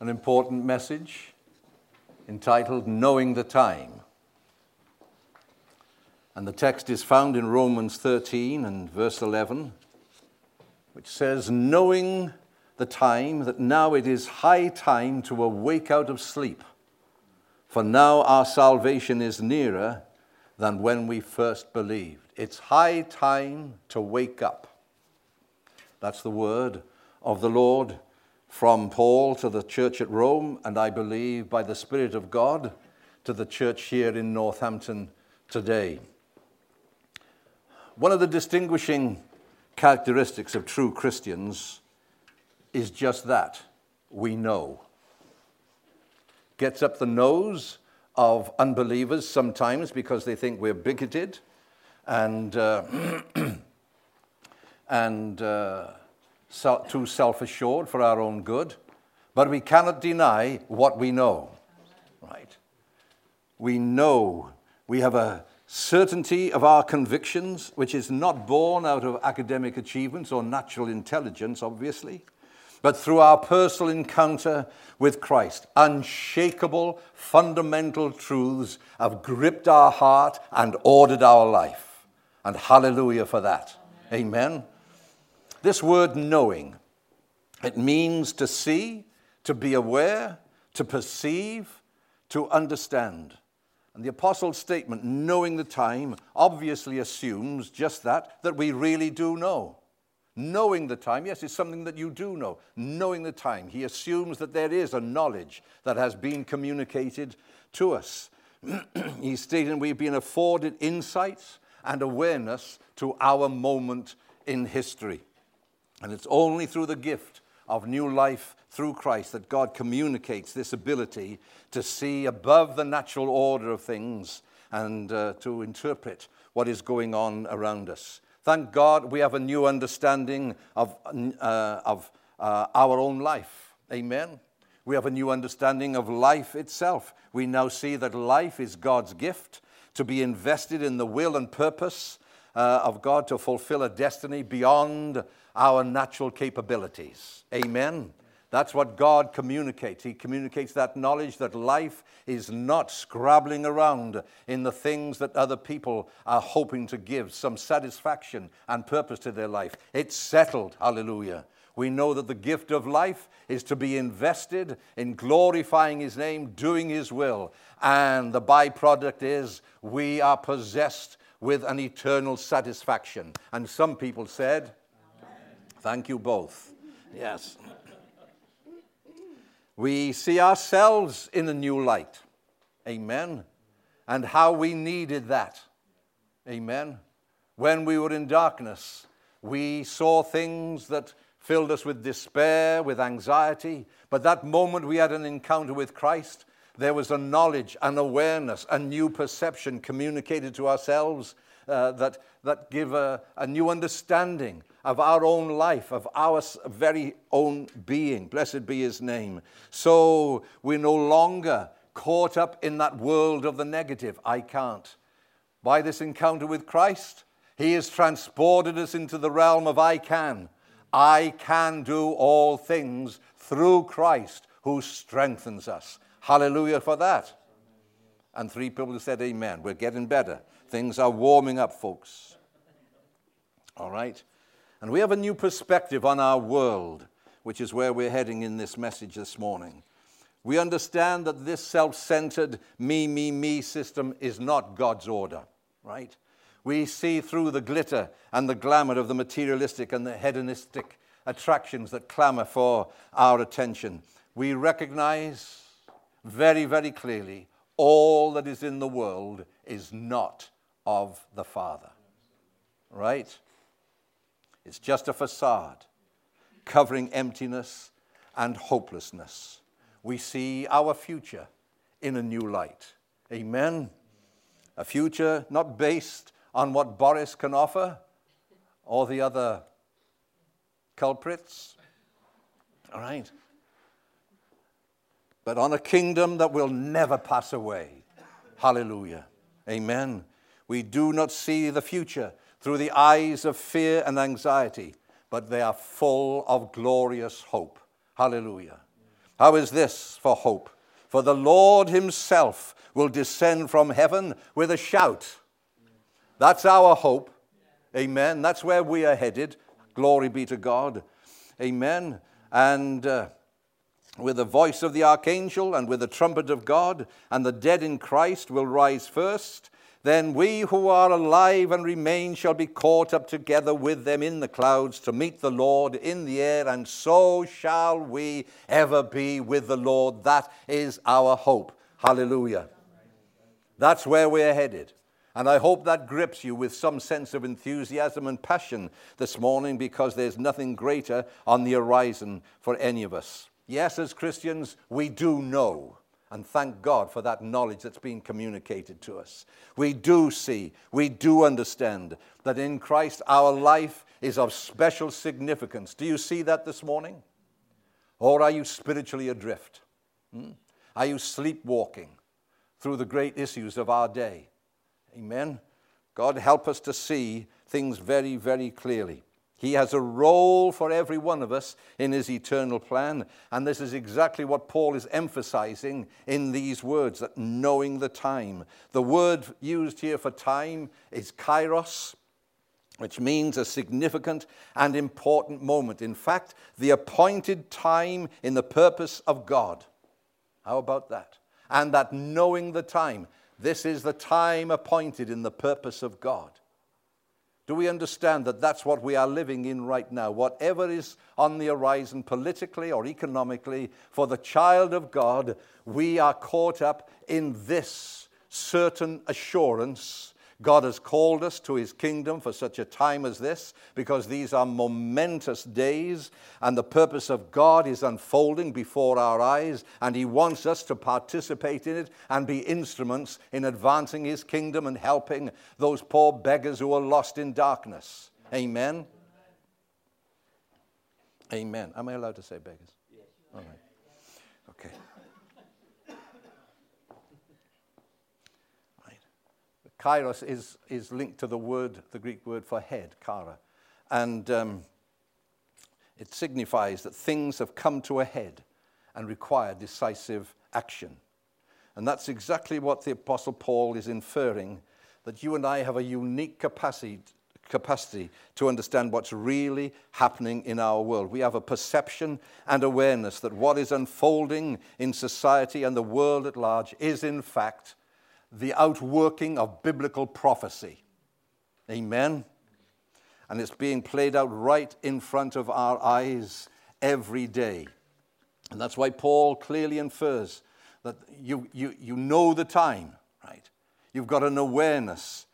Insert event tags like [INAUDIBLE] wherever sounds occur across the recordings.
an important message entitled Knowing the Time. And the text is found in Romans 13 and verse 11, which says, Knowing the time that now it is high time to awake out of sleep, for now our salvation is nearer than when we first believed. It's high time to wake up. That's the word of the Lord from Paul to the church at Rome, and I believe by the Spirit of God to the church here in Northampton today. One of the distinguishing characteristics of true Christians is just that we know. Gets up the nose of unbelievers sometimes because they think we're bigoted and, uh, [CLEARS THROAT] and uh, too self assured for our own good, but we cannot deny what we know. Right? We know, we have a certainty of our convictions, which is not born out of academic achievements or natural intelligence, obviously, but through our personal encounter with Christ. Unshakable, fundamental truths have gripped our heart and ordered our life. And hallelujah for that. Amen. Amen. This word knowing, it means to see, to be aware, to perceive, to understand. And the apostle's statement, knowing the time, obviously assumes just that, that we really do know. Knowing the time, yes, it's something that you do know. Knowing the time. He assumes that there is a knowledge that has been communicated to us. [CLEARS THROAT] He's stating we've been afforded insights and awareness to our moment in history. And it's only through the gift of new life through Christ that God communicates this ability to see above the natural order of things and uh, to interpret what is going on around us. Thank God we have a new understanding of, uh, of uh, our own life. Amen. We have a new understanding of life itself. We now see that life is God's gift to be invested in the will and purpose uh, of God to fulfill a destiny beyond our natural capabilities. Amen. That's what God communicates. He communicates that knowledge that life is not scrabbling around in the things that other people are hoping to give some satisfaction and purpose to their life. It's settled. Hallelujah. We know that the gift of life is to be invested in glorifying His name, doing His will. And the byproduct is we are possessed with an eternal satisfaction. And some people said, Thank you both. Yes. We see ourselves in a new light. Amen. And how we needed that. Amen. When we were in darkness, we saw things that filled us with despair, with anxiety. But that moment we had an encounter with Christ, there was a knowledge, an awareness, a new perception communicated to ourselves uh, that, that give a, a new understanding of our own life, of our very own being. Blessed be his name. So we're no longer caught up in that world of the negative. I can't. By this encounter with Christ, he has transported us into the realm of I can. I can do all things through Christ who strengthens us. Hallelujah for that. And three people said, Amen. We're getting better. Things are warming up, folks. All right? And we have a new perspective on our world, which is where we're heading in this message this morning. We understand that this self centered me, me, me system is not God's order, right? We see through the glitter and the glamour of the materialistic and the hedonistic attractions that clamor for our attention. We recognize very, very clearly all that is in the world is not of the Father, right? It's just a facade covering emptiness and hopelessness. We see our future in a new light. Amen. A future not based on what Boris can offer or the other culprits. All right. But on a kingdom that will never pass away. Hallelujah. Amen. We do not see the future through the eyes of fear and anxiety, but they are full of glorious hope. Hallelujah. How is this for hope? For the Lord himself will descend from heaven with a shout. That's our hope. Amen. That's where we are headed. Glory be to God. Amen. And uh, with the voice of the archangel and with the trumpet of God, and the dead in Christ will rise first. Then we who are alive and remain shall be caught up together with them in the clouds to meet the Lord in the air, and so shall we ever be with the Lord. That is our hope. Hallelujah. That's where we're headed. And I hope that grips you with some sense of enthusiasm and passion this morning because there's nothing greater on the horizon for any of us. Yes, as Christians, we do know. And thank God for that knowledge that's been communicated to us. We do see, we do understand that in Christ our life is of special significance. Do you see that this morning? Or are you spiritually adrift? Hmm? Are you sleepwalking through the great issues of our day? Amen. God help us to see things very, very clearly. He has a role for every one of us in his eternal plan. And this is exactly what Paul is emphasizing in these words that knowing the time. The word used here for time is kairos, which means a significant and important moment. In fact, the appointed time in the purpose of God. How about that? And that knowing the time. This is the time appointed in the purpose of God. Do we understand that that's what we are living in right now? Whatever is on the horizon, politically or economically, for the child of God, we are caught up in this certain assurance God has called us to his kingdom for such a time as this because these are momentous days and the purpose of God is unfolding before our eyes and he wants us to participate in it and be instruments in advancing his kingdom and helping those poor beggars who are lost in darkness. Amen. Amen. Am I allowed to say beggars? Yes. All right. Kairos is, is linked to the word, the Greek word for head, kara. And um, it signifies that things have come to a head and require decisive action. And that's exactly what the Apostle Paul is inferring that you and I have a unique capacity, capacity to understand what's really happening in our world. We have a perception and awareness that what is unfolding in society and the world at large is, in fact, the outworking of biblical prophecy. Amen? And it's being played out right in front of our eyes every day. And that's why Paul clearly infers that you, you, you know the time, right? You've got an awareness.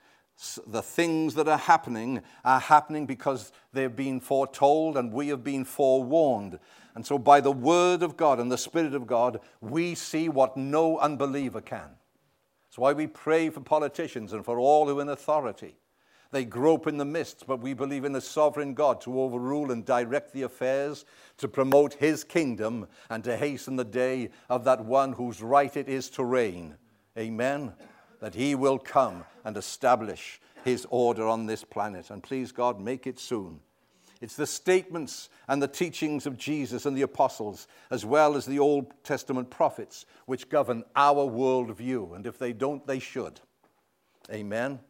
The things that are happening are happening because they've been foretold and we have been forewarned. And so, by the word of God and the Spirit of God, we see what no unbeliever can. That's why we pray for politicians and for all who are in authority. They grope in the midst, but we believe in a sovereign God to overrule and direct the affairs, to promote his kingdom, and to hasten the day of that one whose right it is to reign. Amen. That he will come and establish his order on this planet. And please, God, make it soon. It's the statements and the teachings of Jesus and the apostles, as well as the Old Testament prophets, which govern our worldview. And if they don't, they should. Amen.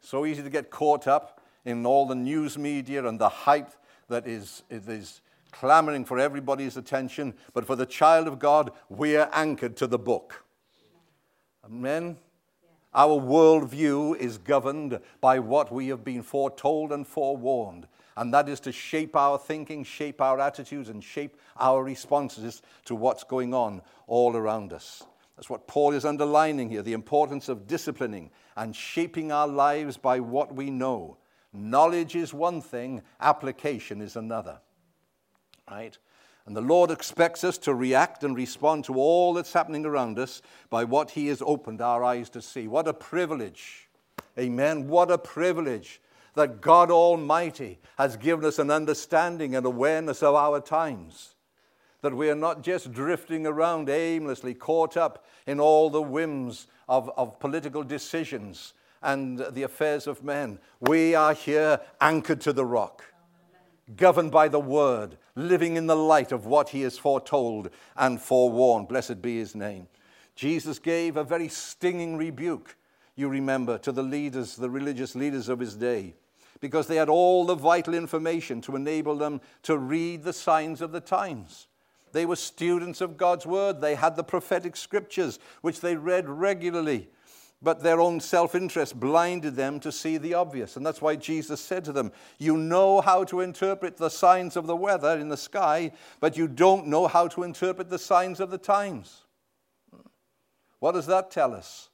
So easy to get caught up in all the news media and the hype that is, is clamoring for everybody's attention. But for the child of God, we are anchored to the book. Amen. Our worldview is governed by what we have been foretold and forewarned and that is to shape our thinking, shape our attitudes, and shape our responses to what's going on all around us. That's what Paul is underlining here the importance of disciplining and shaping our lives by what we know. Knowledge is one thing, application is another. Right? And the Lord expects us to react and respond to all that's happening around us by what He has opened our eyes to see. What a privilege. Amen. What a privilege that God Almighty has given us an understanding and awareness of our times. That we are not just drifting around aimlessly, caught up in all the whims of, of political decisions and the affairs of men. We are here anchored to the rock. governed by the word, living in the light of what he has foretold and forewarned. Blessed be his name. Jesus gave a very stinging rebuke, you remember, to the leaders, the religious leaders of his day, because they had all the vital information to enable them to read the signs of the times. They were students of God's word. They had the prophetic scriptures, which they read regularly but their own self interest blinded them to see the obvious. And that's why Jesus said to them, You know how to interpret the signs of the weather in the sky, but you don't know how to interpret the signs of the times. What does that tell us?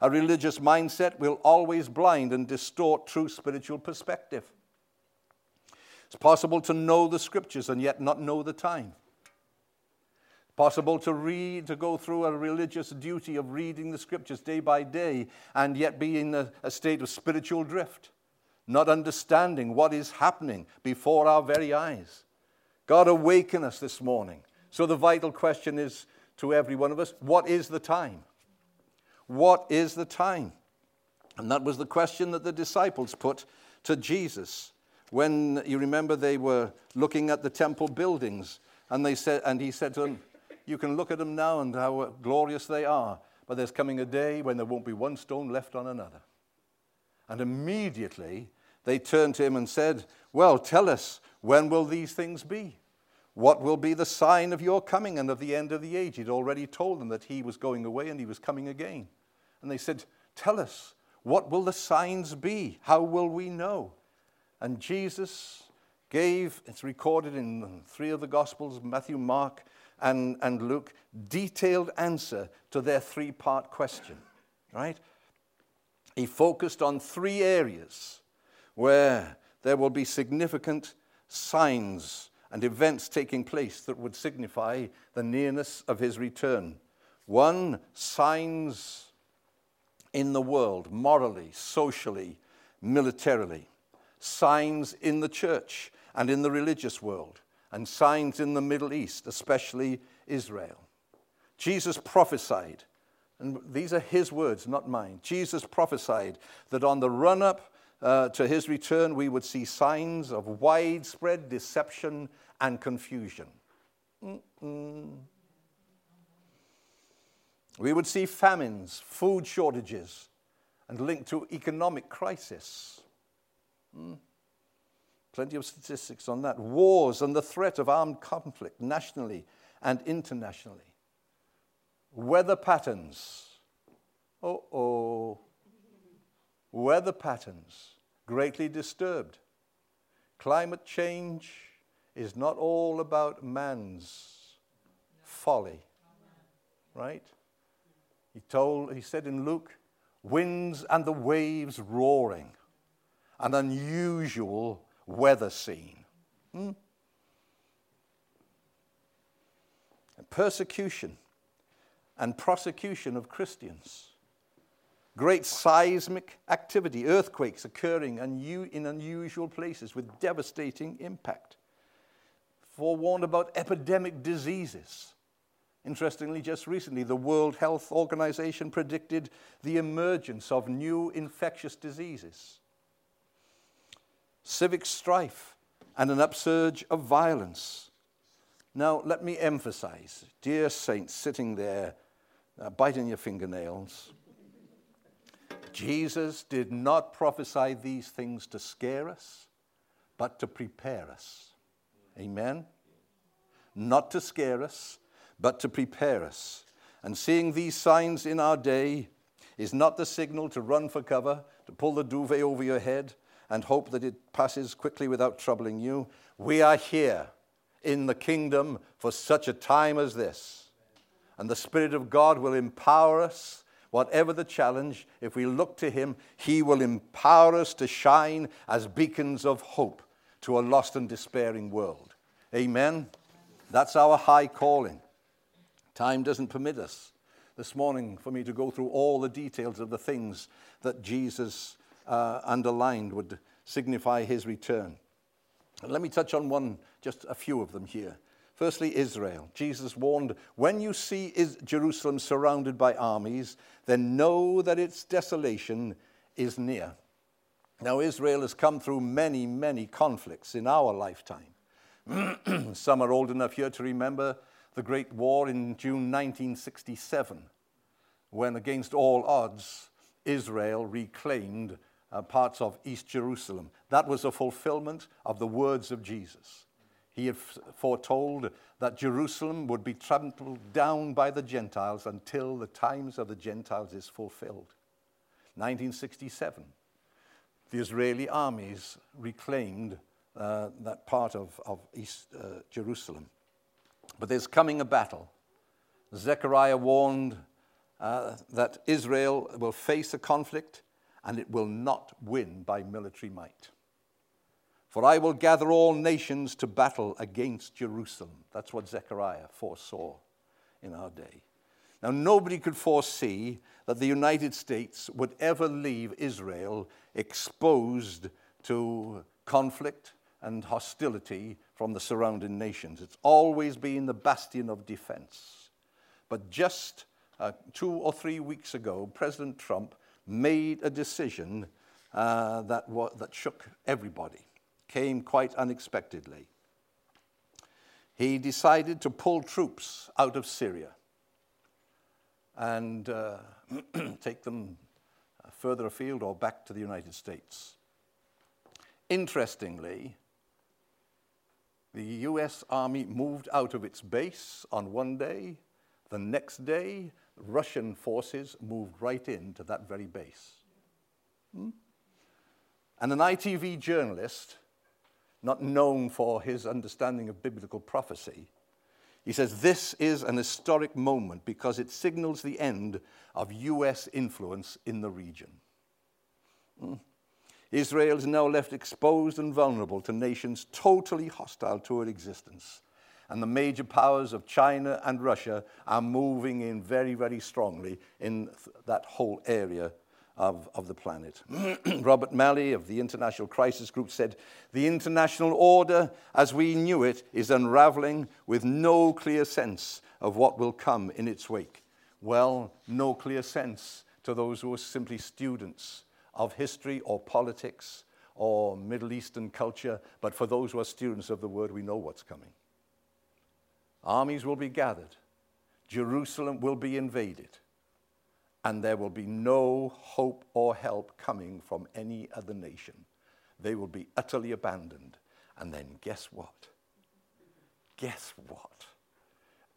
A religious mindset will always blind and distort true spiritual perspective. It's possible to know the scriptures and yet not know the time possible to read, to go through a religious duty of reading the scriptures day by day and yet be in a, a, state of spiritual drift, not understanding what is happening before our very eyes. God, awaken us this morning. So, the vital question is to every one of us what is the time? What is the time? And that was the question that the disciples put to Jesus when you remember they were looking at the temple buildings and they said and he said to them you can look at them now and how glorious they are, but there's coming a day when there won't be one stone left on another. And immediately they turned to him and said, Well, tell us, when will these things be? What will be the sign of your coming and of the end of the age? He'd already told them that he was going away and he was coming again. And they said, Tell us, what will the signs be? How will we know? And Jesus gave, it's recorded in three of the Gospels Matthew, Mark, and, and Luke detailed answer to their three part question, right? He focused on three areas where there will be significant signs and events taking place that would signify the nearness of his return. One, signs in the world, morally, socially, militarily. Signs in the church and in the religious world and signs in the Middle East, especially Israel. Jesus prophesied, and these are his words, not mine. Jesus prophesied that on the run up uh, to his return, we would see signs of widespread deception and confusion. Mm-mm. We would see famines, food shortages, and linked to economic crisis. Mm. Plenty of statistics on that. Wars and the threat of armed conflict nationally and internationally. Weather patterns. Oh, oh. Weather patterns greatly disturbed. Climate change is not all about man's folly. Right? He told, he said in Luke, winds and the waves roaring, an unusual weather scene. Hmm? Persecution and prosecution of Christians. Great seismic activity, earthquakes occurring in unusual places with devastating impact. Forewarned about epidemic diseases. Interestingly, just recently, the World Health Organization predicted the emergence of new infectious diseases civic strife, and an upsurge of violence. Now, let me emphasize, dear saints sitting there uh, biting your fingernails, Jesus did not prophesy these things to scare us, but to prepare us. Amen? Not to scare us, but to prepare us. And seeing these signs in our day is not the signal to run for cover, to pull the duvet over your head, and hope that it passes quickly without troubling you. We are here in the kingdom for such a time as this. And the Spirit of God will empower us, whatever the challenge. If we look to Him, He will empower us to shine as beacons of hope to a lost and despairing world. Amen. That's our high calling. Time doesn't permit us this morning for me to go through all the details of the things that Jesus uh, underlined would signify his return. Let me touch on one, just a few of them here. Firstly, Israel. Jesus warned, When you see Jerusalem surrounded by armies, then know that its desolation is near. Now, Israel has come through many, many conflicts in our lifetime. [CLEARS THROAT] Some are old enough here to remember the Great War in June 1967, when, against all odds, Israel reclaimed uh, parts of East Jerusalem. That was a fulfillment of the words of Jesus. He had foretold that Jerusalem would be trampled down by the Gentiles until the times of the Gentiles is fulfilled. 1967, the Israeli armies reclaimed uh, that part of, of East uh, Jerusalem. But there's coming a battle. Zechariah warned uh, that Israel will face a conflict and it will not win by military might. For I will gather all nations to battle against Jerusalem. That's what Zechariah foresaw in our day. Now, nobody could foresee that the United States would ever leave Israel exposed to conflict and hostility from the surrounding nations. It's always been the bastion of defense. But just uh, two or three weeks ago, President Trump made a decision uh, that, wa- that shook everybody, came quite unexpectedly. He decided to pull troops out of Syria and uh, [CLEARS THROAT] take them further afield or back to the United States. Interestingly, the US Army moved out of its base on one day. The next day, Russian forces moved right into that very base. Hmm? And an ITV journalist, not known for his understanding of biblical prophecy, he says this is an historic moment because it signals the end of US influence in the region. Hmm? Israel is now left exposed and vulnerable to nations totally hostile to her existence. And the major powers of China and Russia are moving in very, very strongly in that whole area of, of the planet. [CLEARS THROAT] Robert Malley of the International Crisis Group said, The international order as we knew it is unraveling with no clear sense of what will come in its wake. Well, no clear sense to those who are simply students of history or politics or Middle Eastern culture, but for those who are students of the word, we know what's coming. Armies will be gathered, Jerusalem will be invaded, and there will be no hope or help coming from any other nation. They will be utterly abandoned. And then guess what? Guess what?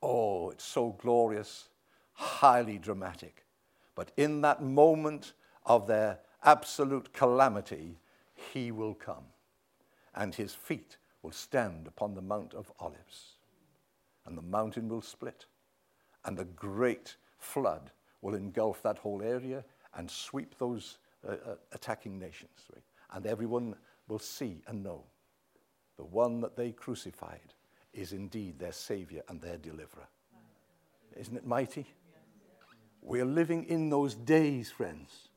Oh, it's so glorious, highly dramatic. But in that moment of their absolute calamity, he will come, and his feet will stand upon the Mount of Olives, and the mountain will split, and a great flood will engulf that whole area and sweep those uh, uh, attacking nations. Right? And everyone will see and know the one that they crucified is indeed their Savior and their deliverer. Isn't it mighty? We're living in those days, friends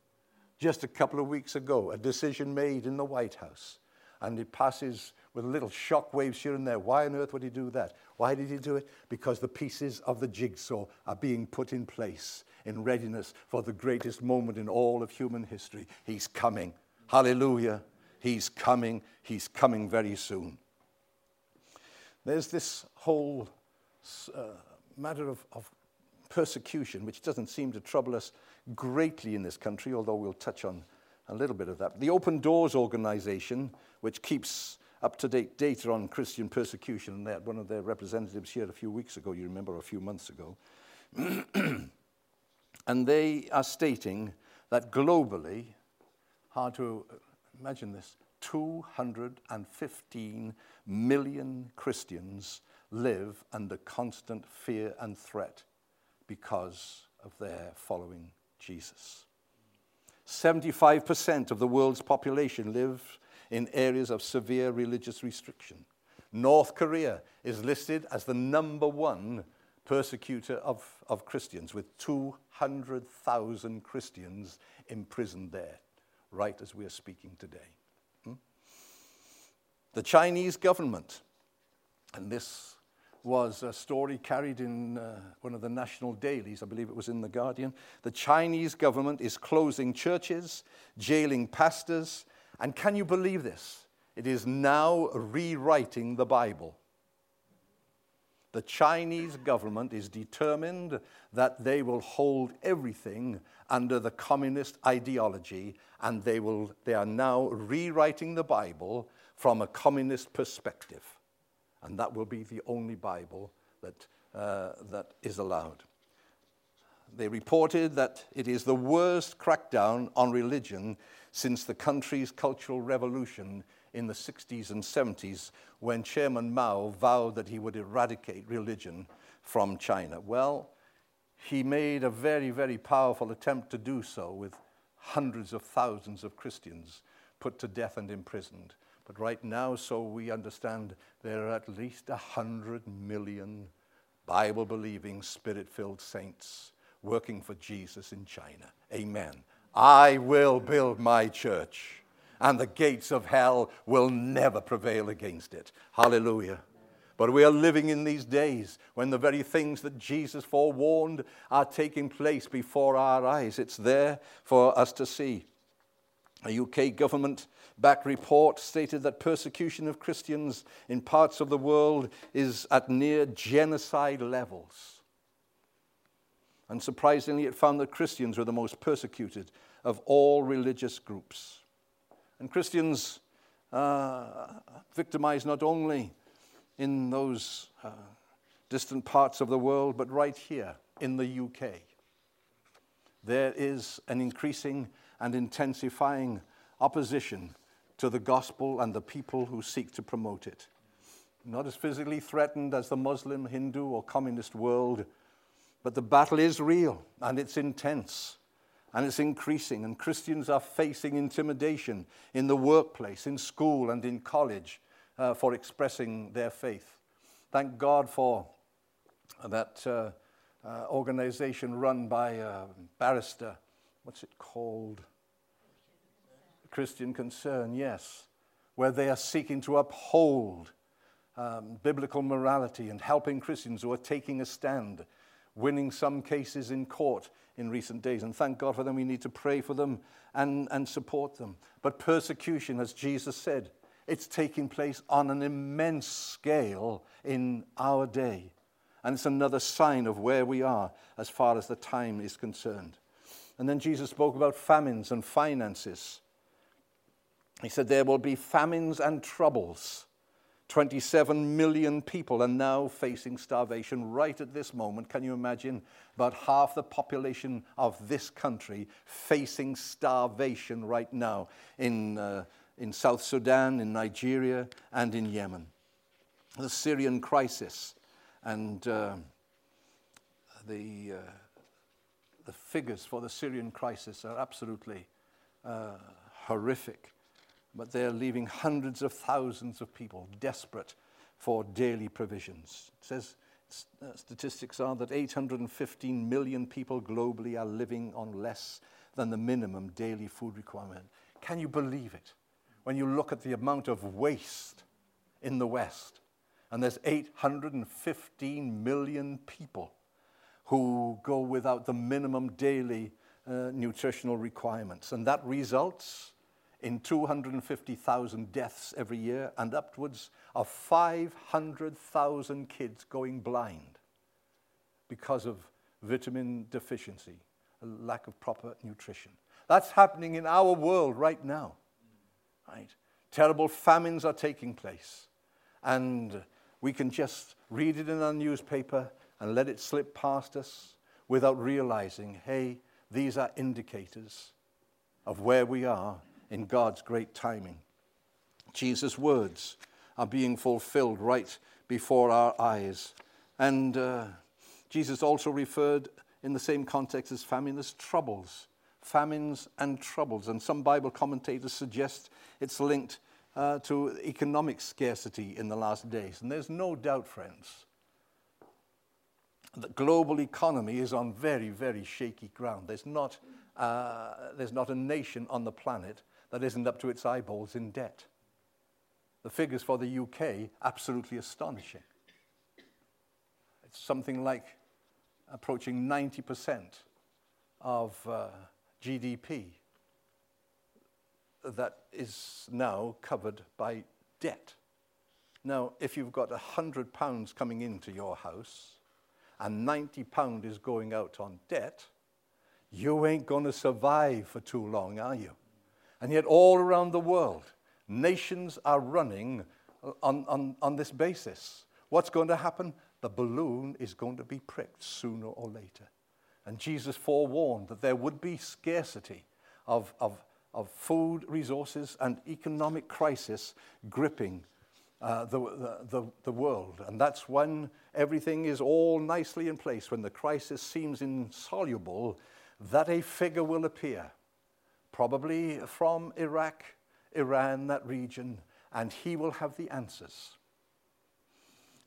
just a couple of weeks ago, a decision made in the White House. And it passes with little shock waves here and there. Why on earth would he do that? Why did he do it? Because the pieces of the jigsaw are being put in place in readiness for the greatest moment in all of human history. He's coming. Hallelujah. He's coming. He's coming very soon. There's this whole uh, matter of, of persecution, which doesn't seem to trouble us greatly in this country, although we'll touch on a little bit of that. The Open Doors organization, which keeps up to date data on Christian persecution, and they had one of their representatives here a few weeks ago, you remember, a few months ago. [CLEARS THROAT] and they are stating that globally, hard to imagine this, 215 million Christians live under constant fear and threat because of their following Jesus. 75% of the world's population live in areas of severe religious restriction. North Korea is listed as the number one persecutor of, of Christians, with 200,000 Christians imprisoned there, right as we are speaking today. Hmm? The Chinese government, and this was a story carried in uh, one of the national dailies. I believe it was in The Guardian. The Chinese government is closing churches, jailing pastors, And can you believe this? It is now rewriting the Bible. The Chinese government is determined that they will hold everything under the communist ideology, and they, will, they are now rewriting the Bible from a communist perspective. And that will be the only Bible that, uh, that is allowed. They reported that it is the worst crackdown on religion since the country's cultural revolution in the 60s and 70s when Chairman Mao vowed that he would eradicate religion from China. Well, he made a very, very powerful attempt to do so with hundreds of thousands of Christians put to death and imprisoned. But right now, so we understand, there are at least 100 million Bible believing, spirit filled saints working for Jesus in China. Amen. I will build my church and the gates of hell will never prevail against it. Hallelujah. But we are living in these days when the very things that Jesus forewarned are taking place before our eyes. It's there for us to see. A UK government backed report stated that persecution of Christians in parts of the world is at near genocide levels. And surprisingly, it found that Christians were the most persecuted of all religious groups. And Christians uh, victimized not only in those uh, distant parts of the world, but right here in the UK. There is an increasing and intensifying opposition to the gospel and the people who seek to promote it. Not as physically threatened as the Muslim, Hindu, or communist world, but the battle is real and it's intense and it's increasing, and Christians are facing intimidation in the workplace, in school, and in college uh, for expressing their faith. Thank God for that uh, uh, organization run by a barrister. What's it called? Christian Concern, yes, where they are seeking to uphold um, biblical morality and helping Christians who are taking a stand, winning some cases in court in recent days. And thank God for them. We need to pray for them and, and support them. But persecution, as Jesus said, it's taking place on an immense scale in our day. And it's another sign of where we are as far as the time is concerned. And then Jesus spoke about famines and finances. He said, There will be famines and troubles 27 million people are now facing starvation right at this moment. Can you imagine? About half the population of this country facing starvation right now in, uh, in South Sudan, in Nigeria, and in Yemen. The Syrian crisis and uh, the, uh, the figures for the Syrian crisis are absolutely uh, horrific but they're leaving hundreds of thousands of people desperate for daily provisions. It says uh, statistics are that 815 million people globally are living on less than the minimum daily food requirement. Can you believe it? When you look at the amount of waste in the West, and there's 815 million people who go without the minimum daily uh, nutritional requirements, and that results in 250,000 deaths every year and upwards of 500,000 kids going blind because of vitamin deficiency, a lack of proper nutrition. That's happening in our world right now. Right? Terrible famines are taking place. And we can just read it in our newspaper and let it slip past us without realizing, hey, these are indicators of where we are in God's great timing. Jesus' words are being fulfilled right before our eyes. And uh, Jesus also referred in the same context as famine as troubles, famines and troubles. And some Bible commentators suggest it's linked uh, to economic scarcity in the last days. And there's no doubt, friends, that the global economy is on very, very shaky ground. There's not, uh, there's not a nation on the planet that isn't up to its eyeballs in debt. The figures for the UK, absolutely astonishing. It's something like approaching 90% of uh, GDP that is now covered by debt. Now, if you've got a hundred pounds coming into your house and 90 pound is going out on debt, you ain't going to survive for too long, are you? And yet, all around the world, nations are running on, on, on this basis. What's going to happen? The balloon is going to be pricked sooner or later. And Jesus forewarned that there would be scarcity of, of, of food resources and economic crisis gripping uh, the, the, the world. And that's when everything is all nicely in place, when the crisis seems insoluble, that a figure will appear, probably from Iraq, Iran, that region, and he will have the answers.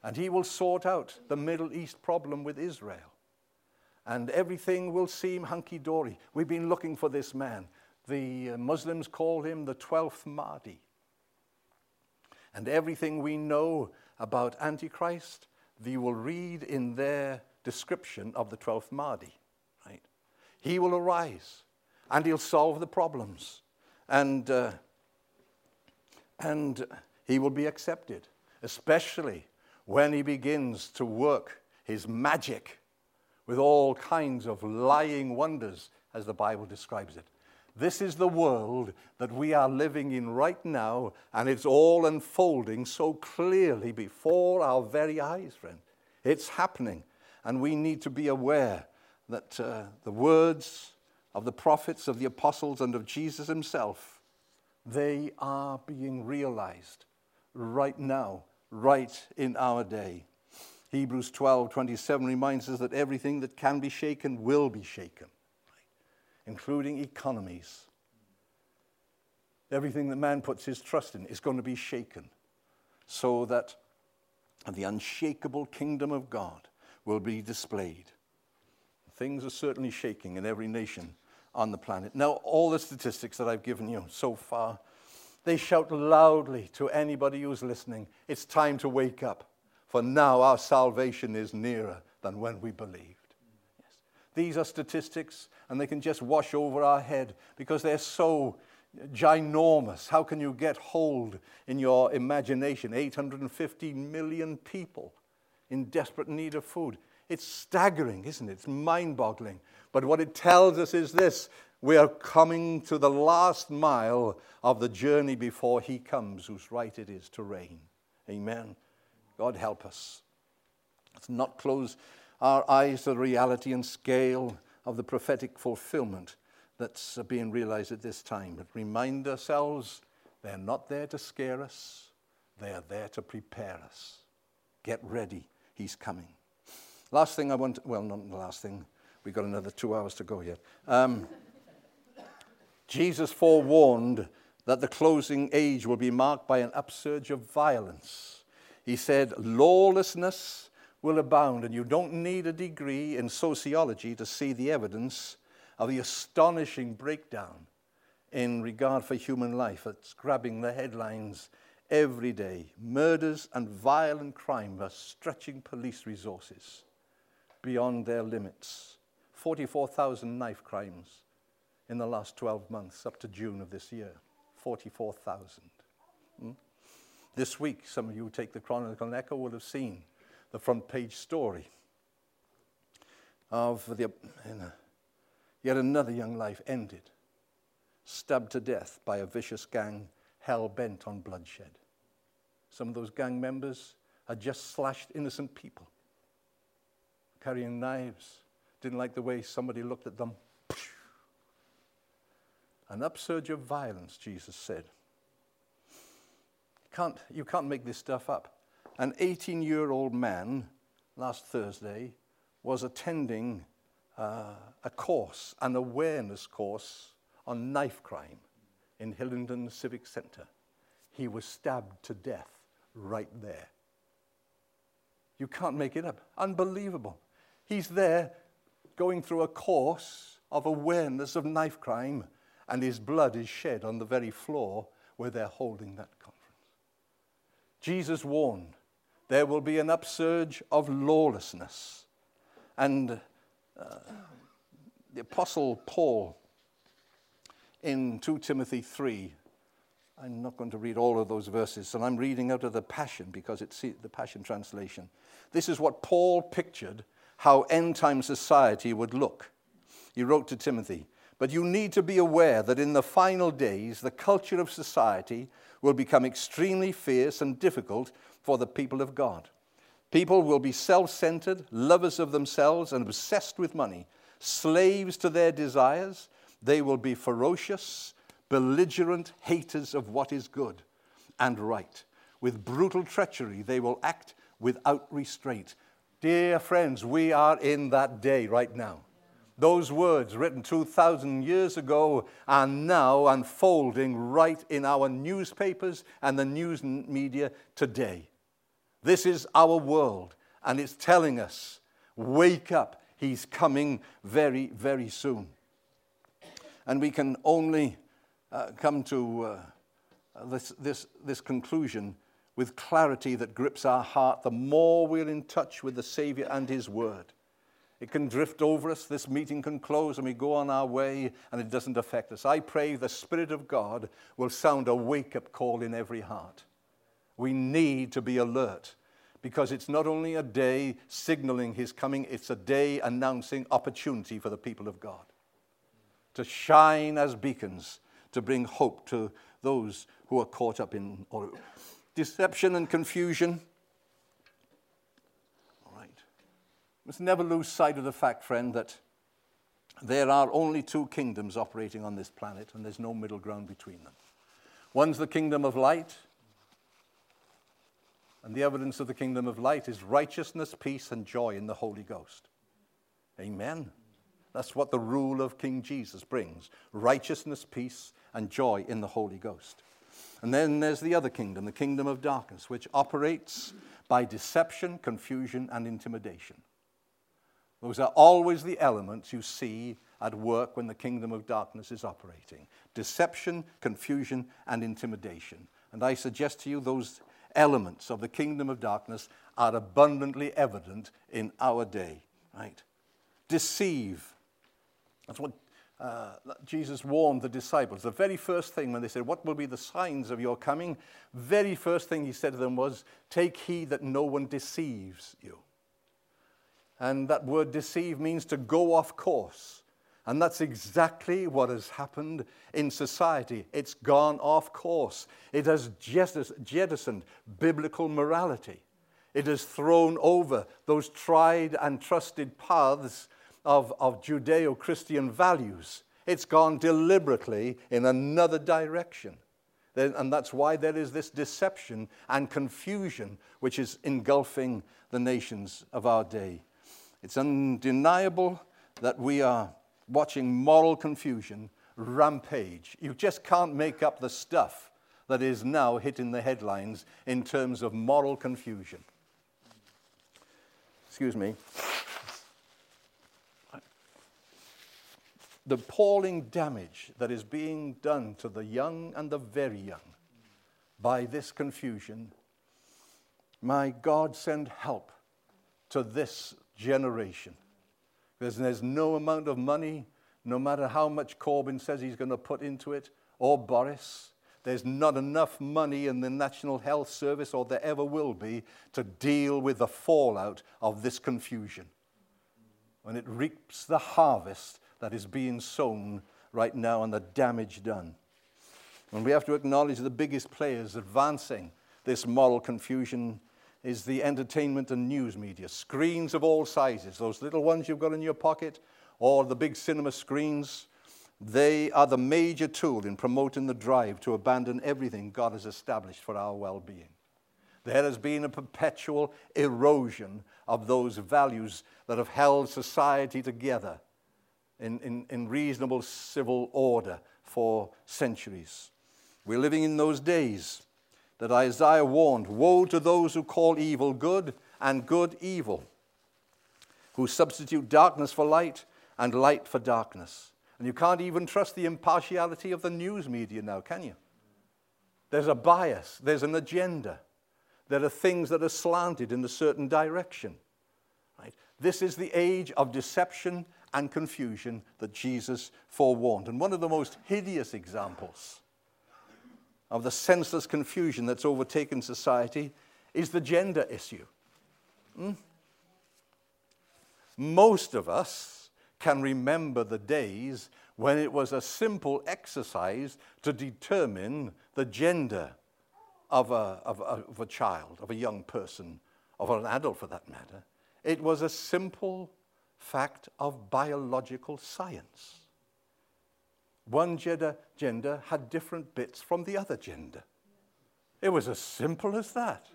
And he will sort out the Middle East problem with Israel. And everything will seem hunky dory. We've been looking for this man. The uh, Muslims call him the 12th Mahdi. And everything we know about Antichrist, you will read in their description of the 12th Mahdi. Right? He will arise and he'll solve the problems. And, uh, and he will be accepted, especially when he begins to work his magic with all kinds of lying wonders, as the Bible describes it. This is the world that we are living in right now, and it's all unfolding so clearly before our very eyes, friend. It's happening, and we need to be aware that uh, the words of the prophets, of the apostles, and of Jesus himself, they are being realized right now, right in our day. Hebrews 12 27 reminds us that everything that can be shaken will be shaken including economies. Everything that man puts his trust in is going to be shaken so that the unshakable kingdom of God will be displayed. Things are certainly shaking in every nation on the planet. Now, all the statistics that I've given you so far, they shout loudly to anybody who's listening it's time to wake up, for now our salvation is nearer than when we believe. These are statistics, and they can just wash over our head because they're so ginormous. How can you get hold in your imagination? 850 million people in desperate need of food. It's staggering, isn't it? It's mind boggling. But what it tells us is this we are coming to the last mile of the journey before He comes, whose right it is to reign. Amen. God help us. Let's not close our eyes to the reality and scale of the prophetic fulfillment that's being realized at this time. But remind ourselves they're not there to scare us, they are there to prepare us. Get ready, He's coming. Last thing I want, well, not the last thing, we've got another two hours to go yet. Um, Jesus forewarned that the closing age will be marked by an upsurge of violence. He said, lawlessness will abound. And you don't need a degree in sociology to see the evidence of the astonishing breakdown in regard for human life that's grabbing the headlines every day. Murders and violent crime are stretching police resources beyond their limits. 44,000 knife crimes in the last 12 months up to June of this year. 44,000. Hmm? This week, some of you who take the Chronicle and Echo will have seen the front page story of the, you know, yet another young life ended, stabbed to death by a vicious gang hell bent on bloodshed. Some of those gang members had just slashed innocent people, carrying knives, didn't like the way somebody looked at them. An upsurge of violence, Jesus said. Can't, you can't make this stuff up an 18 year old man last Thursday was attending uh, a course, an awareness course on knife crime in Hillingdon Civic Centre. He was stabbed to death right there. You can't make it up. Unbelievable. He's there going through a course of awareness of knife crime, and his blood is shed on the very floor where they're holding that conference. Jesus warned there will be an upsurge of lawlessness. And uh, the Apostle Paul in 2 Timothy 3 I'm not going to read all of those verses, and I'm reading out of the Passion because it's the Passion translation. This is what Paul pictured how end time society would look. He wrote to Timothy, But you need to be aware that in the final days, the culture of society will become extremely fierce and difficult for the people of God. People will be self centered, lovers of themselves, and obsessed with money, slaves to their desires. They will be ferocious, belligerent haters of what is good and right. With brutal treachery, they will act without restraint. Dear friends, we are in that day right now. Those words written 2,000 years ago are now unfolding right in our newspapers and the news media today. This is our world, and it's telling us wake up, he's coming very, very soon. And we can only uh, come to uh, this, this, this conclusion with clarity that grips our heart the more we're in touch with the Savior and His Word. It can drift over us. This meeting can close and we go on our way and it doesn't affect us. I pray the Spirit of God will sound a wake up call in every heart. We need to be alert because it's not only a day signaling His coming, it's a day announcing opportunity for the people of God to shine as beacons to bring hope to those who are caught up in deception and confusion. All right. Must never lose sight of the fact, friend, that there are only two kingdoms operating on this planet, and there's no middle ground between them. One's the kingdom of light, and the evidence of the kingdom of light is righteousness, peace, and joy in the Holy Ghost. Amen. That's what the rule of King Jesus brings righteousness, peace, and joy in the Holy Ghost. And then there's the other kingdom, the kingdom of darkness, which operates by deception, confusion, and intimidation. Those are always the elements you see at work when the kingdom of darkness is operating deception, confusion, and intimidation. And I suggest to you those elements of the kingdom of darkness are abundantly evident in our day, right? Deceive, that's what uh, Jesus warned the disciples. The very first thing when they said, What will be the signs of your coming? Very first thing he said to them was, Take heed that no one deceives you. And that word deceive means to go off course. And that's exactly what has happened in society. It's gone off course. It has jettisoned biblical morality. It has thrown over those tried and trusted paths of, of Judeo Christian values. It's gone deliberately in another direction. And that's why there is this deception and confusion which is engulfing the nations of our day. It's undeniable that we are watching moral confusion rampage. You just can't make up the stuff that is now hitting the headlines in terms of moral confusion. Excuse me. The appalling damage that is being done to the young and the very young by this confusion, my God, send help to this generation. Because there's no amount of money, no matter how much Corbyn says he's going to put into it, or Boris, there's not enough money in the National Health Service, or there ever will be, to deal with the fallout of this confusion. When it reaps the harvest that is being sown right now and the damage done. And we have to acknowledge the biggest players advancing this moral confusion is the entertainment and news media. Screens of all sizes, those little ones you've got in your pocket, or the big cinema screens, they are the major tool in promoting the drive to abandon everything God has established for our well being. There has been a perpetual erosion of those values that have held society together in, in, in reasonable civil order for centuries. We're living in those days that Isaiah warned Woe to those who call evil good and good evil, who substitute darkness for light and light for darkness. And you can't even trust the impartiality of the news media now, can you? There's a bias, there's an agenda. There are things that are slanted in a certain direction. Right? This is the age of deception and confusion that Jesus forewarned. And one of the most hideous examples of the senseless confusion that's overtaken society is the gender issue. Hmm? Most of us can remember the days when it was a simple exercise to determine the gender of a, of, a, of a child, of a young person, of an adult for that matter. It was a simple fact of biological science. One gender, gender had different bits from the other gender. It was as simple as that.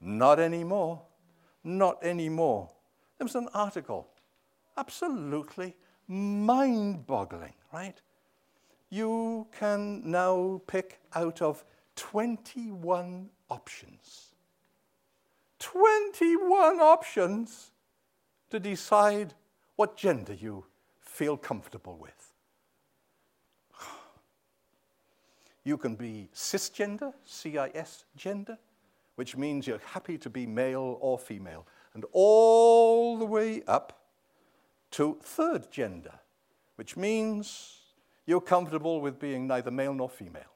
Not anymore. Not anymore. There was an article, absolutely mind boggling, right? You can now pick out of 21 options. 21 options to decide what gender you feel comfortable with. You can be cisgender, C I S gender, which means you're happy to be male or female, and all the way up to third gender, which means you're comfortable with being neither male nor female.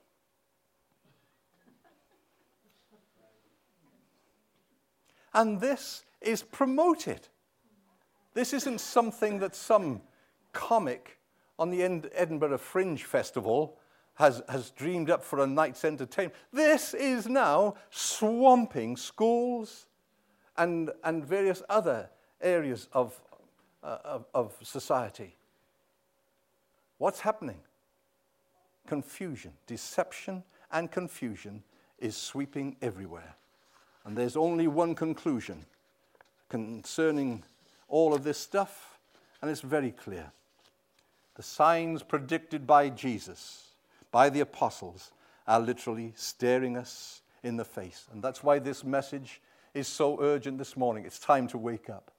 And this is promoted. This isn't something that some comic on the Edinburgh Fringe Festival has, has dreamed up for a night's entertainment. This is now swamping schools and, and various other areas of, uh, of, of society. What's happening? Confusion, deception, and confusion is sweeping everywhere. And there's only one conclusion concerning all of this stuff, and it's very clear. The signs predicted by Jesus, by the apostles, are literally staring us in the face. And that's why this message is so urgent this morning. It's time to wake up.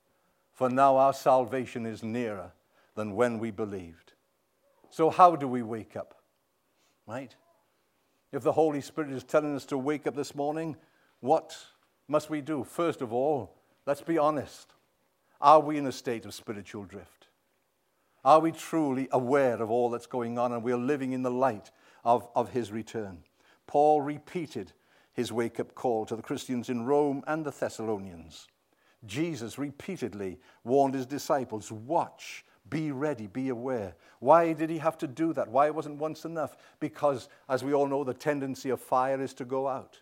For now our salvation is nearer than when we believed. So, how do we wake up? Right? If the Holy Spirit is telling us to wake up this morning, what must we do? First of all, let's be honest. Are we in a state of spiritual drift? Are we truly aware of all that's going on and we're living in the light of, of his return? Paul repeated his wake up call to the Christians in Rome and the Thessalonians. Jesus repeatedly warned his disciples watch, be ready, be aware. Why did he have to do that? Why wasn't once enough? Because, as we all know, the tendency of fire is to go out.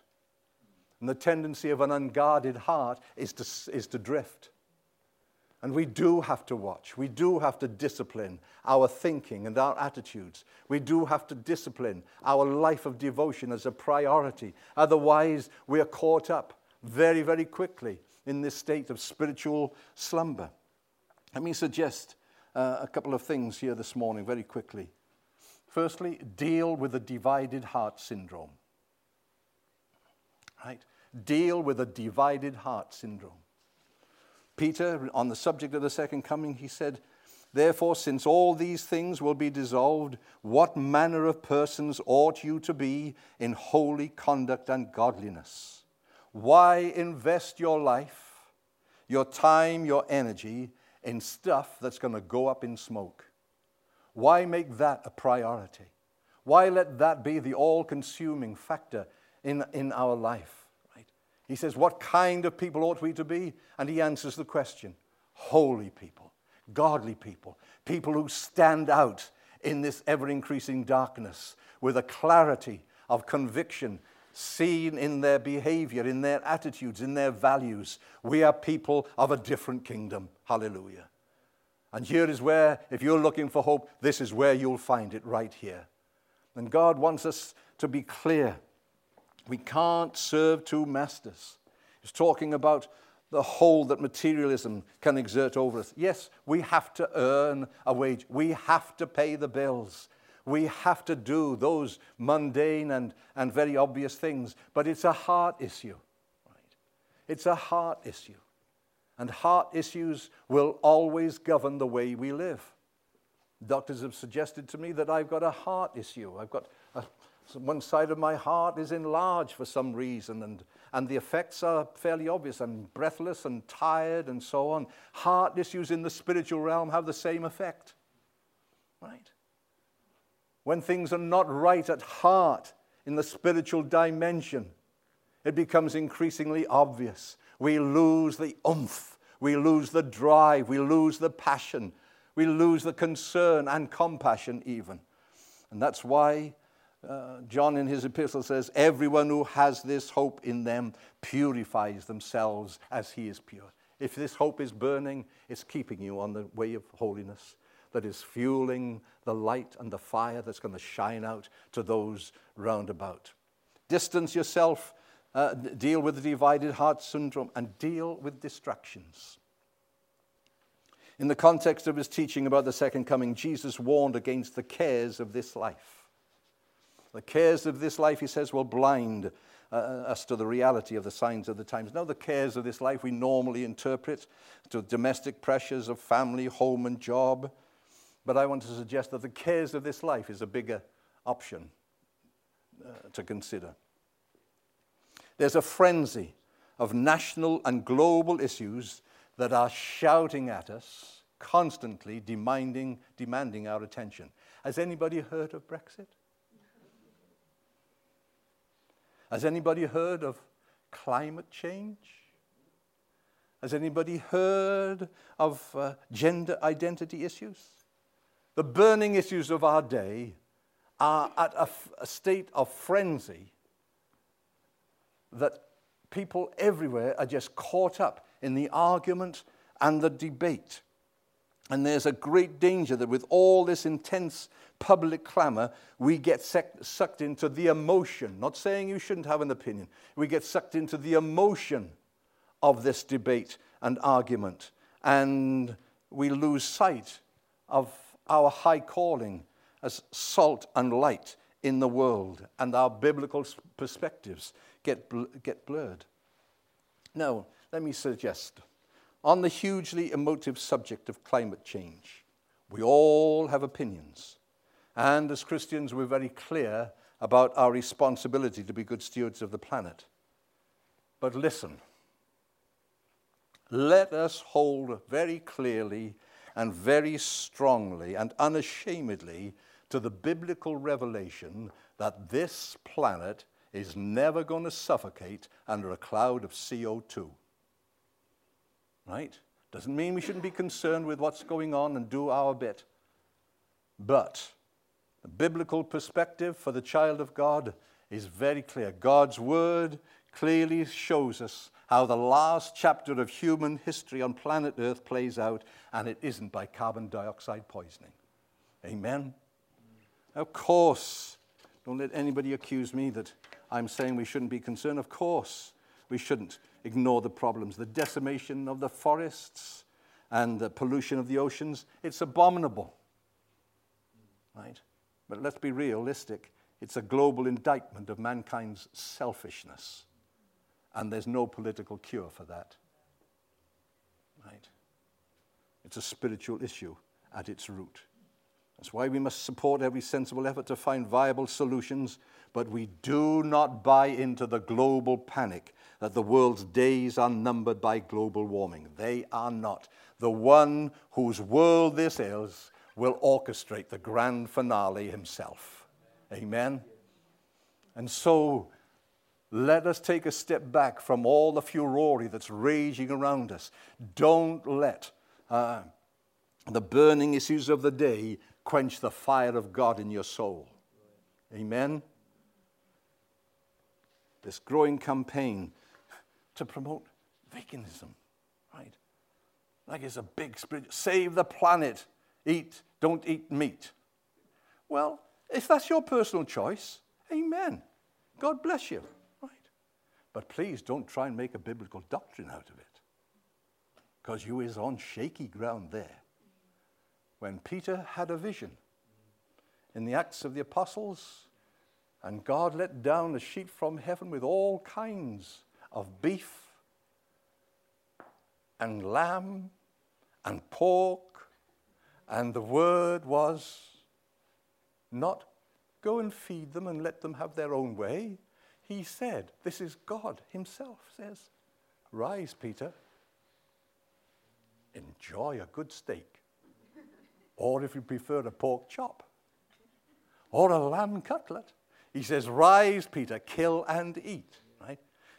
And the tendency of an unguarded heart is to, is to drift. And we do have to watch. We do have to discipline our thinking and our attitudes. We do have to discipline our life of devotion as a priority. Otherwise, we are caught up very, very quickly in this state of spiritual slumber. Let me suggest uh, a couple of things here this morning very quickly. Firstly, deal with the divided heart syndrome. Right? deal with a divided heart syndrome. Peter, on the subject of the second coming, he said, Therefore, since all these things will be dissolved, what manner of persons ought you to be in holy conduct and godliness? Why invest your life, your time, your energy in stuff that's going to go up in smoke? Why make that a priority? Why let that be the all consuming factor in, in our life? He says, What kind of people ought we to be? And he answers the question holy people, godly people, people who stand out in this ever increasing darkness with a clarity of conviction seen in their behavior, in their attitudes, in their values. We are people of a different kingdom. Hallelujah. And here is where, if you're looking for hope, this is where you'll find it right here. And God wants us to be clear we can't serve two masters. He's talking about the hold that materialism can exert over us. Yes, we have to earn a wage. We have to pay the bills. We have to do those mundane and, and very obvious things. But it's a heart issue. Right? It's a heart issue. And heart issues will always govern the way we live. Doctors have suggested to me that I've got a heart issue. I've got one side of my heart is enlarged for some reason, and, and the effects are fairly obvious. I'm breathless and tired and so on. Heart issues in the spiritual realm have the same effect. Right? When things are not right at heart, in the spiritual dimension, it becomes increasingly obvious. We lose the oomph, we lose the drive, we lose the passion, we lose the concern and compassion, even. And that's why uh, John in his epistle says, Everyone who has this hope in them purifies themselves as he is pure. If this hope is burning, it's keeping you on the way of holiness that is fueling the light and the fire that's going to shine out to those round about. Distance yourself, uh, deal with the divided heart syndrome, and deal with distractions. In the context of his teaching about the second coming, Jesus warned against the cares of this life. The cares of this life, he says, will blind uh, us to the reality of the signs of the times. Now, the cares of this life we normally interpret to domestic pressures of family, home, and job. But I want to suggest that the cares of this life is a bigger option uh, to consider. There's a frenzy of national and global issues that are shouting at us, constantly demanding, demanding our attention. Has anybody heard of Brexit? Has anybody heard of climate change? Has anybody heard of uh, gender identity issues? The burning issues of our day are at a, f- a state of frenzy that people everywhere are just caught up in the argument and the debate. And there's a great danger that with all this intense public clamor, we get sucked into the emotion. Not saying you shouldn't have an opinion. We get sucked into the emotion of this debate and argument. And we lose sight of our high calling as salt and light in the world, and our biblical perspectives get, bl- get blurred. Now, let me suggest on the hugely emotive subject of climate change, we all have opinions. And as Christians, we're very clear about our responsibility to be good stewards of the planet. But listen, let us hold very clearly and very strongly and unashamedly to the biblical revelation that this planet is never going to suffocate under a cloud of CO2. Right? Doesn't mean we shouldn't be concerned with what's going on and do our bit. But the biblical perspective for the child of God is very clear. God's word clearly shows us how the last chapter of human history on planet Earth plays out, and it isn't by carbon dioxide poisoning. Amen? Of course, don't let anybody accuse me that I'm saying we shouldn't be concerned. Of course, we shouldn't ignore the problems. The decimation of the forests and the pollution of the oceans, it's abominable. Right? But let's be realistic. It's a global indictment of mankind's selfishness. And there's no political cure for that. Right? It's a spiritual issue at its root. That's why we must support every sensible effort to find viable solutions, but we do not buy into the global panic that the world's days are numbered by global warming. They are not. The one whose world this is will orchestrate the grand finale himself. Amen? And so let us take a step back from all the furore that's raging around us. Don't let uh, the burning issues of the day quench the fire of God in your soul. Amen? This growing campaign to promote veganism, right? Like it's a big spirit. Save the planet. Eat, don't eat meat. Well, if that's your personal choice, amen. God bless you. Right? But please don't try and make a biblical doctrine out of it. Because you is on shaky ground there. When Peter had a vision in the Acts of the Apostles, and God let down a sheet from heaven with all kinds of beef and lamb and pork, and the word was not go and feed them and let them have their own way he said, This is God Himself says, Rise, Peter, enjoy a good steak. Or if you prefer a pork chop, or a lamb cutlet, He says, Rise, Peter, kill and eat.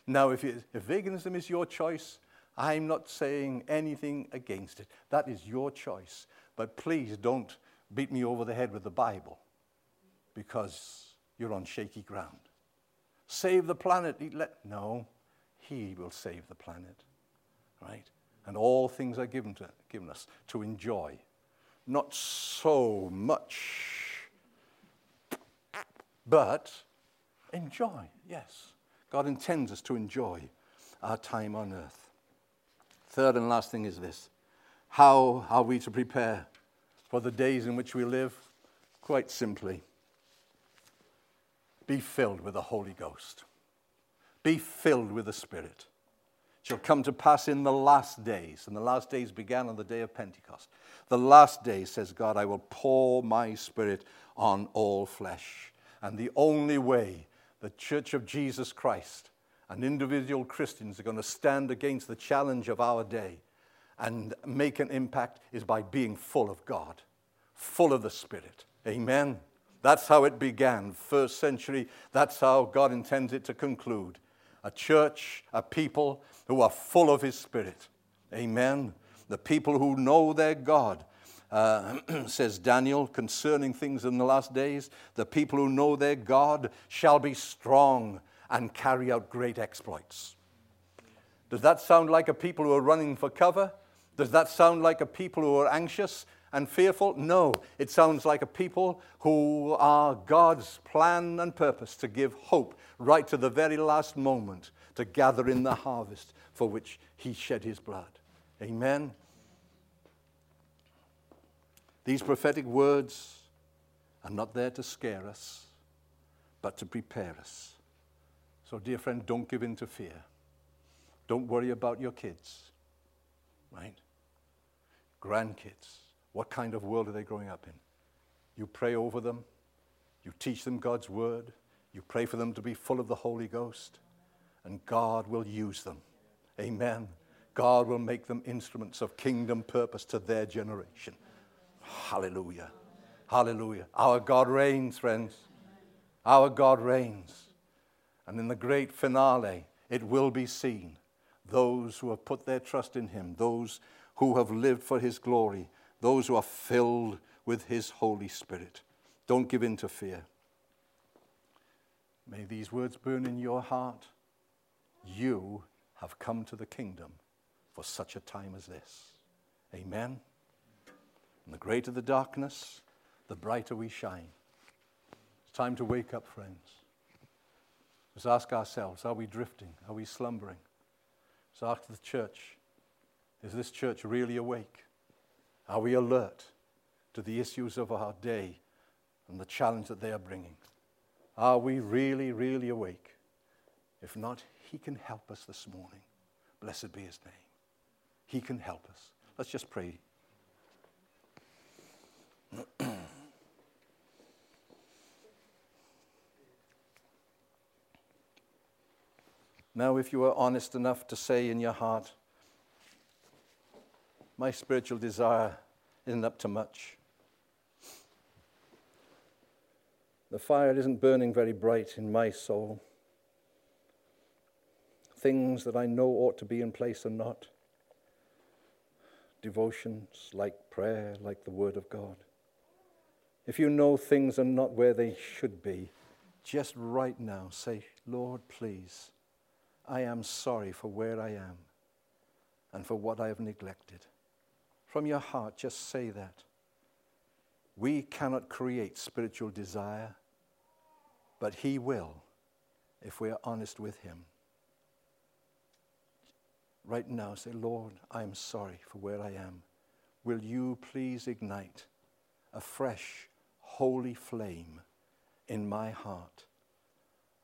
Now, if, if veganism is your choice, I'm not saying anything against it. That is your choice. But please don't beat me over the head with the Bible because you're on shaky ground. Save the planet. No, He will save the planet. Right? And all things are given, to, given us to enjoy. Not so much, but enjoy, yes. God intends us to enjoy our time on earth. Third and last thing is this How are we to prepare for the days in which we live? Quite simply, be filled with the Holy Ghost, be filled with the Spirit. It shall come to pass in the last days, and the last days began on the day of Pentecost. The last days, says God, I will pour my Spirit on all flesh. And the only way the Church of Jesus Christ and individual Christians are going to stand against the challenge of our day and make an impact is by being full of God, full of the Spirit. Amen. That's how it began, first century. That's how God intends it to conclude. A church, a people who are full of His Spirit. Amen. The people who know their God. Uh, [CLEARS THROAT] says Daniel concerning things in the last days, the people who know their God shall be strong and carry out great exploits. Does that sound like a people who are running for cover? Does that sound like a people who are anxious and fearful? No. It sounds like a people who are God's plan and purpose to give hope right to the very last moment to gather in the harvest for which He shed His blood. Amen. These prophetic words are not there to scare us, but to prepare us so, dear friend, don't give in to fear. Don't worry about your kids, right? Grandkids. What kind of world are they growing up in? You pray over them, you teach them God's word, you pray for them to be full of the Holy Ghost, and God will use them. Amen. God will make them instruments of kingdom purpose to their generation. Hallelujah. Hallelujah. Our God reigns, friends. Our God reigns. And in the great finale, it will be seen those who have put their trust in Him, those who have lived for His glory, those who are filled with His Holy Spirit. Don't give in to fear. May these words burn in your heart. You have come to the kingdom for such a time as this. Amen. And the greater the darkness, the brighter we shine. It's time to wake up, friends. Let's ask ourselves are we drifting? Are we slumbering? Let's ask the church is this church really awake? Are we alert to the issues of our day and the challenge that they are bringing? Are we really, really awake? If not, He can help us this morning. Blessed be His name. He can help us. Let's just pray. Now, if you are honest enough to say in your heart, my spiritual desire isn't up to much. The fire isn't burning very bright in my soul. Things that I know ought to be in place are not. Devotions like prayer, like the Word of God. If you know things are not where they should be, just right now say, Lord, please I am sorry for where I am and for what I have neglected. From your heart, just say that. We cannot create spiritual desire, but He will if we are honest with Him. Right now, say, Lord, I am sorry for where I am. Will you please ignite a fresh, holy flame in my heart?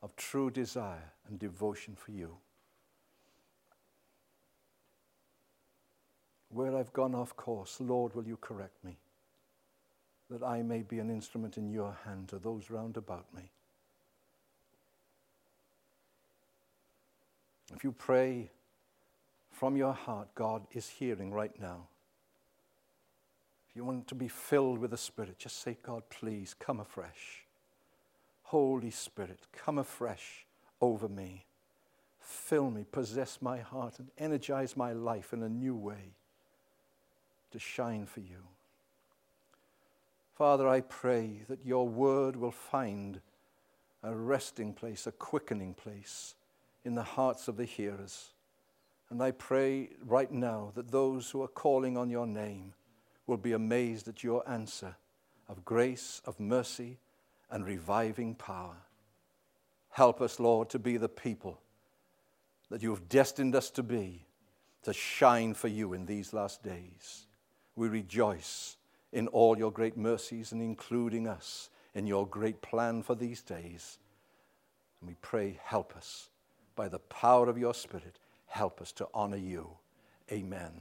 Of true desire and devotion for you. Where I've gone off course, Lord, will you correct me? That I may be an instrument in your hand to those round about me. If you pray from your heart, God is hearing right now. If you want to be filled with the Spirit, just say, God, please come afresh. Holy Spirit, come afresh over me. Fill me, possess my heart, and energize my life in a new way to shine for you. Father, I pray that your word will find a resting place, a quickening place in the hearts of the hearers. And I pray right now that those who are calling on your name will be amazed at your answer of grace, of mercy, and reviving power. Help us, Lord, to be the people that you have destined us to be, to shine for you in these last days. We rejoice in all your great mercies and including us in your great plan for these days. And we pray, help us by the power of your Spirit, help us to honor you. Amen.